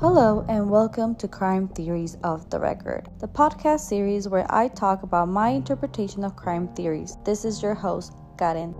Hello, and welcome to Crime Theories Off the Record, the podcast series where I talk about my interpretation of crime theories. This is your host, Karen.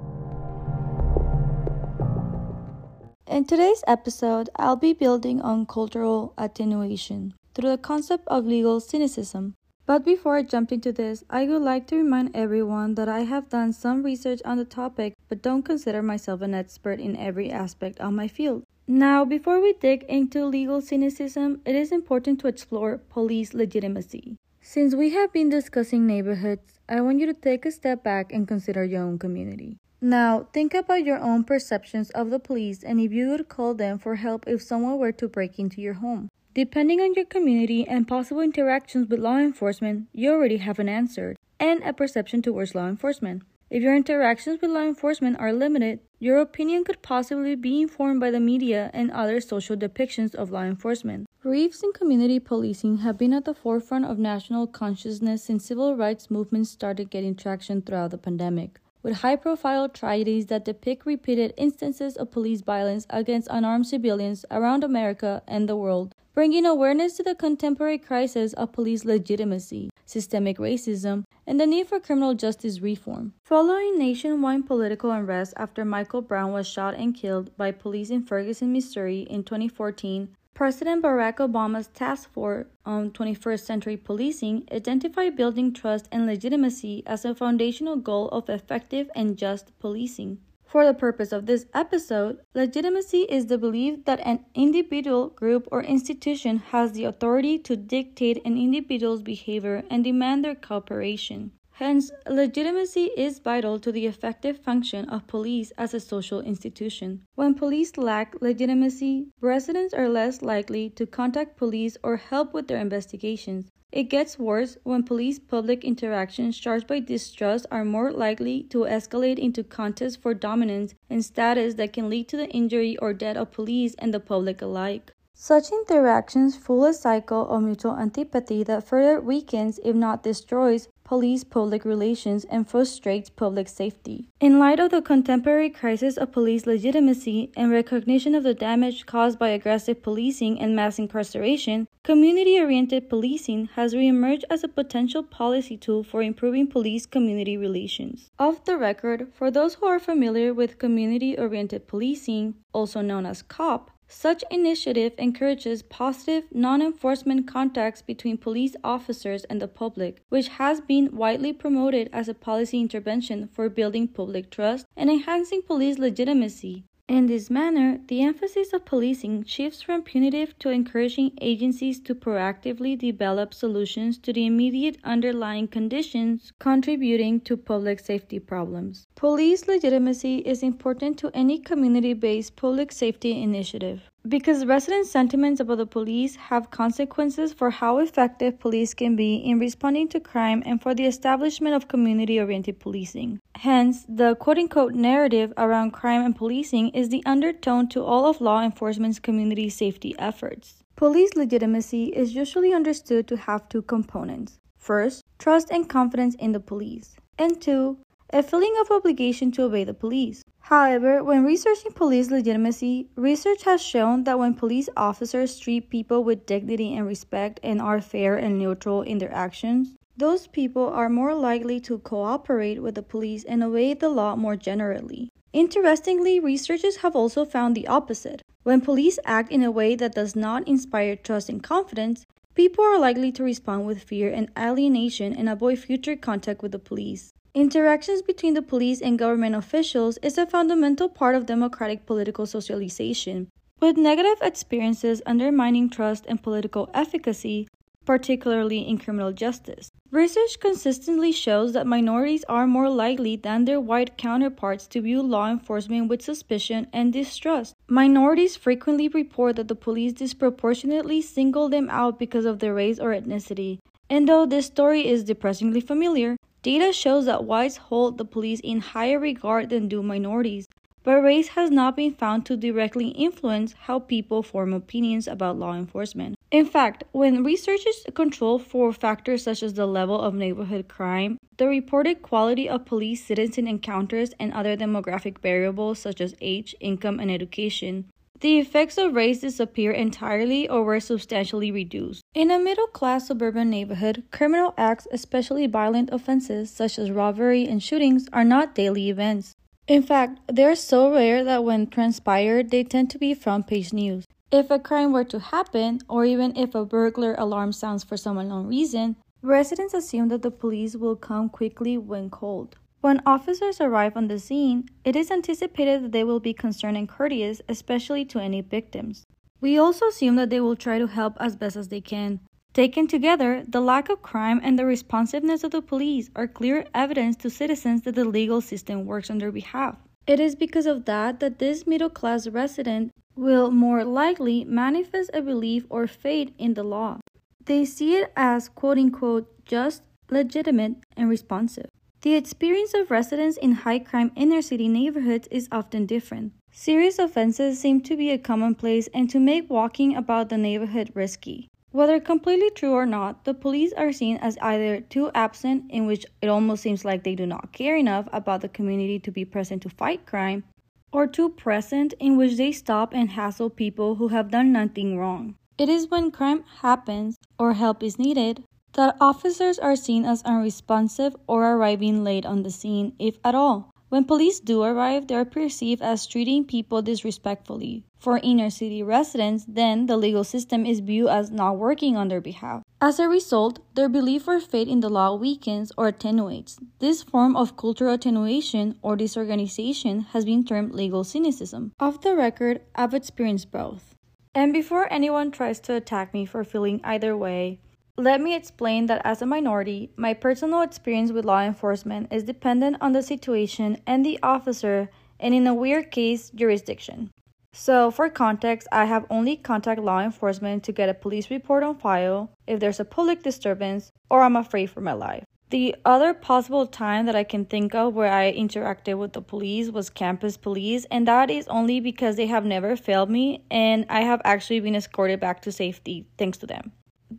In today's episode, I'll be building on cultural attenuation through the concept of legal cynicism. But before I jump into this, I would like to remind everyone that I have done some research on the topic but don't consider myself an expert in every aspect of my field. Now, before we dig into legal cynicism, it is important to explore police legitimacy. Since we have been discussing neighborhoods, I want you to take a step back and consider your own community. Now, think about your own perceptions of the police and if you would call them for help if someone were to break into your home. Depending on your community and possible interactions with law enforcement, you already have an answer and a perception towards law enforcement. If your interactions with law enforcement are limited, your opinion could possibly be informed by the media and other social depictions of law enforcement. Reefs in community policing have been at the forefront of national consciousness since civil rights movements started getting traction throughout the pandemic with high profile tragedies that depict repeated instances of police violence against unarmed civilians around America and the world, bringing awareness to the contemporary crisis of police legitimacy, systemic racism, and the need for criminal justice reform. Following nationwide political unrest after Michael Brown was shot and killed by police in Ferguson, Missouri in 2014, President Barack Obama's Task Force on 21st Century Policing identified building trust and legitimacy as a foundational goal of effective and just policing. For the purpose of this episode, legitimacy is the belief that an individual, group, or institution has the authority to dictate an individual's behavior and demand their cooperation. Hence, legitimacy is vital to the effective function of police as a social institution. When police lack legitimacy, residents are less likely to contact police or help with their investigations. It gets worse when police public interactions charged by distrust are more likely to escalate into contests for dominance and status that can lead to the injury or death of police and the public alike. Such interactions fuel a cycle of mutual antipathy that further weakens, if not destroys, police public relations and frustrates public safety. In light of the contemporary crisis of police legitimacy and recognition of the damage caused by aggressive policing and mass incarceration, community oriented policing has reemerged as a potential policy tool for improving police community relations. Off the record, for those who are familiar with community oriented policing, also known as COP, such initiative encourages positive non-enforcement contacts between police officers and the public, which has been widely promoted as a policy intervention for building public trust and enhancing police legitimacy. In this manner, the emphasis of policing shifts from punitive to encouraging agencies to proactively develop solutions to the immediate underlying conditions contributing to public safety problems. Police legitimacy is important to any community based public safety initiative. Because resident sentiments about the police have consequences for how effective police can be in responding to crime and for the establishment of community oriented policing. Hence, the quote unquote narrative around crime and policing is the undertone to all of law enforcement's community safety efforts. Police legitimacy is usually understood to have two components. First, trust and confidence in the police. And two, a feeling of obligation to obey the police. However, when researching police legitimacy, research has shown that when police officers treat people with dignity and respect and are fair and neutral in their actions, those people are more likely to cooperate with the police and obey the law more generally. Interestingly, researchers have also found the opposite. When police act in a way that does not inspire trust and confidence, people are likely to respond with fear and alienation and avoid future contact with the police. Interactions between the police and government officials is a fundamental part of democratic political socialization, with negative experiences undermining trust and political efficacy, particularly in criminal justice. Research consistently shows that minorities are more likely than their white counterparts to view law enforcement with suspicion and distrust. Minorities frequently report that the police disproportionately single them out because of their race or ethnicity. And though this story is depressingly familiar, Data shows that whites hold the police in higher regard than do minorities, but race has not been found to directly influence how people form opinions about law enforcement. In fact, when researchers control for factors such as the level of neighborhood crime, the reported quality of police citizen encounters, and other demographic variables such as age, income, and education, the effects of race disappear entirely or were substantially reduced. In a middle class suburban neighborhood, criminal acts, especially violent offenses such as robbery and shootings, are not daily events. In fact, they are so rare that when transpired, they tend to be front page news. If a crime were to happen, or even if a burglar alarm sounds for some unknown reason, residents assume that the police will come quickly when called. When officers arrive on the scene, it is anticipated that they will be concerned and courteous, especially to any victims. We also assume that they will try to help as best as they can. Taken together, the lack of crime and the responsiveness of the police are clear evidence to citizens that the legal system works on their behalf. It is because of that that this middle class resident will more likely manifest a belief or faith in the law. They see it as quote unquote just, legitimate, and responsive. The experience of residents in high crime inner city neighborhoods is often different. Serious offenses seem to be a commonplace and to make walking about the neighborhood risky. Whether completely true or not, the police are seen as either too absent, in which it almost seems like they do not care enough about the community to be present to fight crime, or too present, in which they stop and hassle people who have done nothing wrong. It is when crime happens or help is needed that officers are seen as unresponsive or arriving late on the scene, if at all. When police do arrive, they are perceived as treating people disrespectfully. For inner city residents, then the legal system is viewed as not working on their behalf. As a result, their belief or faith in the law weakens or attenuates. This form of cultural attenuation or disorganization has been termed legal cynicism. Off the record, I've experienced both. And before anyone tries to attack me for feeling either way, let me explain that as a minority, my personal experience with law enforcement is dependent on the situation and the officer, and in a weird case, jurisdiction. So, for context, I have only contacted law enforcement to get a police report on file if there's a public disturbance or I'm afraid for my life. The other possible time that I can think of where I interacted with the police was campus police, and that is only because they have never failed me and I have actually been escorted back to safety thanks to them.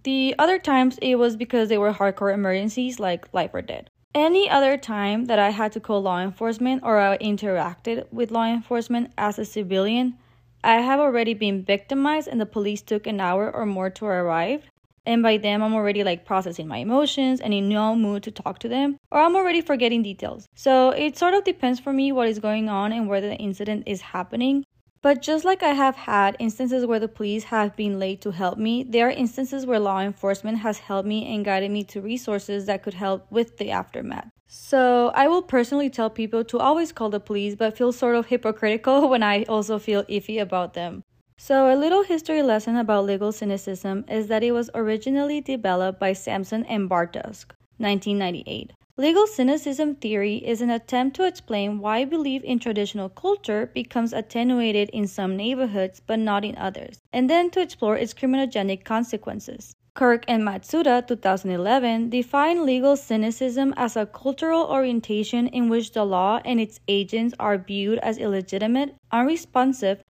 The other times it was because they were hardcore emergencies like life or death. Any other time that I had to call law enforcement or I interacted with law enforcement as a civilian, I have already been victimized and the police took an hour or more to arrive. And by then, I'm already like processing my emotions and in no mood to talk to them, or I'm already forgetting details. So it sort of depends for me what is going on and where the incident is happening. But just like I have had instances where the police have been late to help me, there are instances where law enforcement has helped me and guided me to resources that could help with the aftermath. So I will personally tell people to always call the police, but feel sort of hypocritical when I also feel iffy about them. So, a little history lesson about legal cynicism is that it was originally developed by Sampson and Bartusch, 1998. Legal cynicism theory is an attempt to explain why belief in traditional culture becomes attenuated in some neighborhoods but not in others, and then to explore its criminogenic consequences. Kirk and Matsuda, 2011, define legal cynicism as a cultural orientation in which the law and its agents are viewed as illegitimate, unresponsive,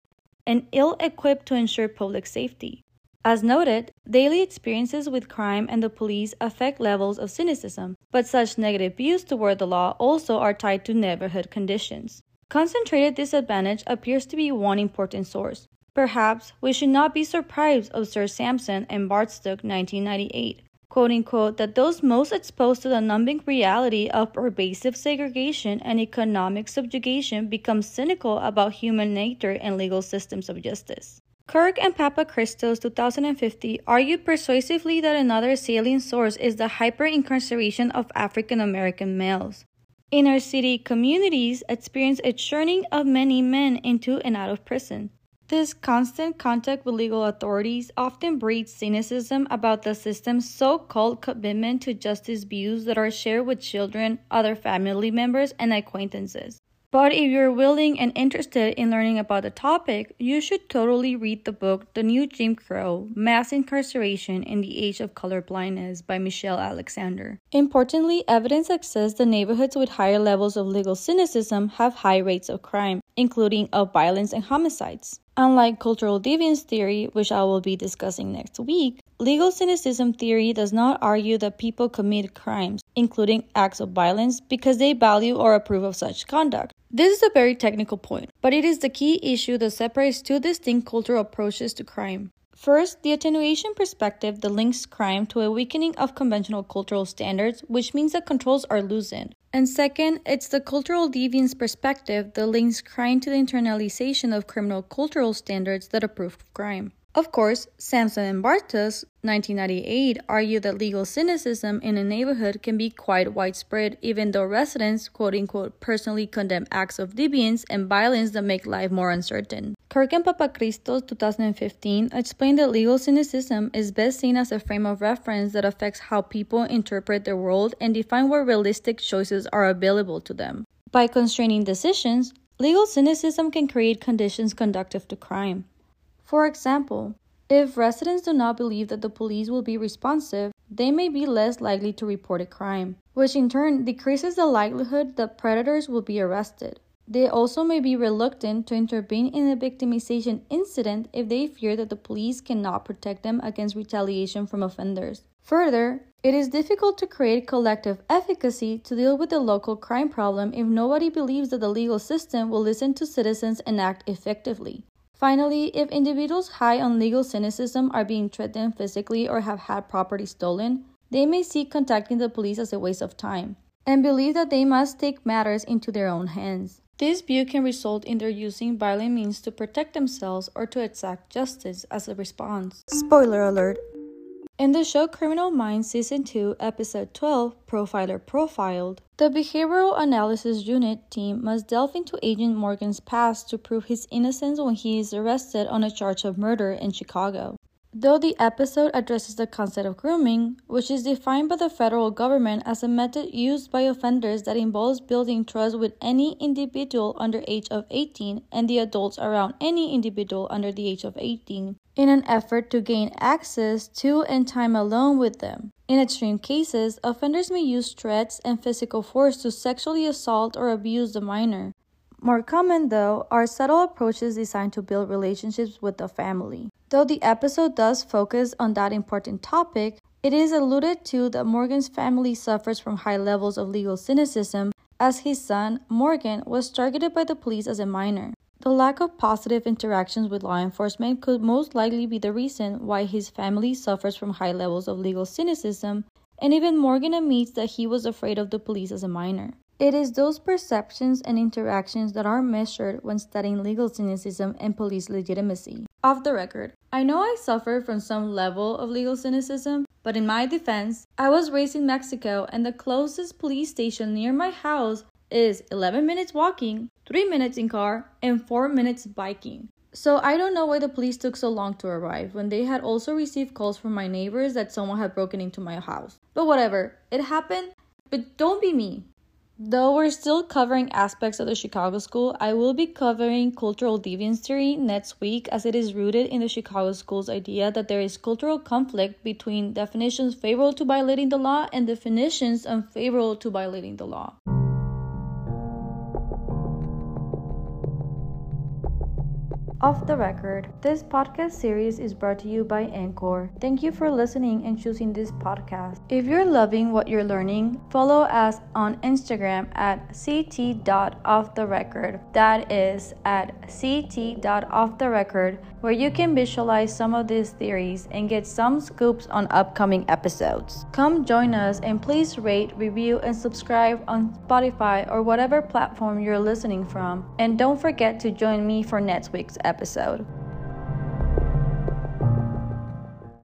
and ill equipped to ensure public safety. As noted, daily experiences with crime and the police affect levels of cynicism, but such negative views toward the law also are tied to neighborhood conditions. Concentrated disadvantage appears to be one important source. Perhaps we should not be surprised of Sir Sampson and Bartusch 1998, quote unquote, that those most exposed to the numbing reality of pervasive segregation and economic subjugation become cynical about human nature and legal systems of justice. Kirk and Papachristos 2050 argued persuasively that another salient source is the hyper-incarceration of African American males. Inner city communities experience a churning of many men into and out of prison. This constant contact with legal authorities often breeds cynicism about the system's so called commitment to justice views that are shared with children, other family members, and acquaintances. But if you're willing and interested in learning about the topic, you should totally read the book The New Jim Crow Mass Incarceration in the Age of Colorblindness by Michelle Alexander. Importantly, evidence exists that neighborhoods with higher levels of legal cynicism have high rates of crime, including of violence and homicides. Unlike cultural deviance theory, which I will be discussing next week, legal cynicism theory does not argue that people commit crimes, including acts of violence, because they value or approve of such conduct. This is a very technical point, but it is the key issue that separates two distinct cultural approaches to crime. First, the attenuation perspective that links crime to a weakening of conventional cultural standards, which means that controls are loosened. And second, it's the cultural deviance perspective that links crime to the internalization of criminal cultural standards that approve crime. Of course, Sampson and Bartusch, 1998, argue that legal cynicism in a neighborhood can be quite widespread, even though residents, quote unquote, personally condemn acts of deviance and violence that make life more uncertain. Kirk and Papachristos, 2015, explained that legal cynicism is best seen as a frame of reference that affects how people interpret the world and define what realistic choices are available to them. By constraining decisions, legal cynicism can create conditions conducive to crime. For example, if residents do not believe that the police will be responsive, they may be less likely to report a crime, which in turn decreases the likelihood that predators will be arrested. They also may be reluctant to intervene in a victimization incident if they fear that the police cannot protect them against retaliation from offenders. Further, it is difficult to create collective efficacy to deal with the local crime problem if nobody believes that the legal system will listen to citizens and act effectively. Finally, if individuals high on legal cynicism are being threatened physically or have had property stolen, they may see contacting the police as a waste of time and believe that they must take matters into their own hands. This view can result in their using violent means to protect themselves or to exact justice as a response. Spoiler alert in the show Criminal Minds Season 2, Episode 12, Profiler Profiled, the Behavioral Analysis Unit team must delve into Agent Morgan's past to prove his innocence when he is arrested on a charge of murder in Chicago. Though the episode addresses the concept of grooming, which is defined by the federal government as a method used by offenders that involves building trust with any individual under age of 18 and the adults around any individual under the age of 18 in an effort to gain access to and time alone with them. In extreme cases, offenders may use threats and physical force to sexually assault or abuse the minor. More common, though, are subtle approaches designed to build relationships with the family. Though the episode does focus on that important topic, it is alluded to that Morgan's family suffers from high levels of legal cynicism, as his son, Morgan, was targeted by the police as a minor. The lack of positive interactions with law enforcement could most likely be the reason why his family suffers from high levels of legal cynicism, and even Morgan admits that he was afraid of the police as a minor. It is those perceptions and interactions that are measured when studying legal cynicism and police legitimacy. Off the record, I know I suffer from some level of legal cynicism, but in my defense, I was raised in Mexico and the closest police station near my house is 11 minutes walking, 3 minutes in car, and 4 minutes biking. So I don't know why the police took so long to arrive when they had also received calls from my neighbors that someone had broken into my house. But whatever, it happened, but don't be me. Though we're still covering aspects of the Chicago School, I will be covering cultural deviance theory next week as it is rooted in the Chicago School's idea that there is cultural conflict between definitions favorable to violating the law and definitions unfavorable to violating the law. Off the record, this podcast series is brought to you by Anchor. Thank you for listening and choosing this podcast. If you're loving what you're learning, follow us on Instagram at ct.offtherecord. That is at ct.offtherecord, where you can visualize some of these theories and get some scoops on upcoming episodes. Come join us and please rate, review, and subscribe on Spotify or whatever platform you're listening from. And don't forget to join me for next week's episode episode.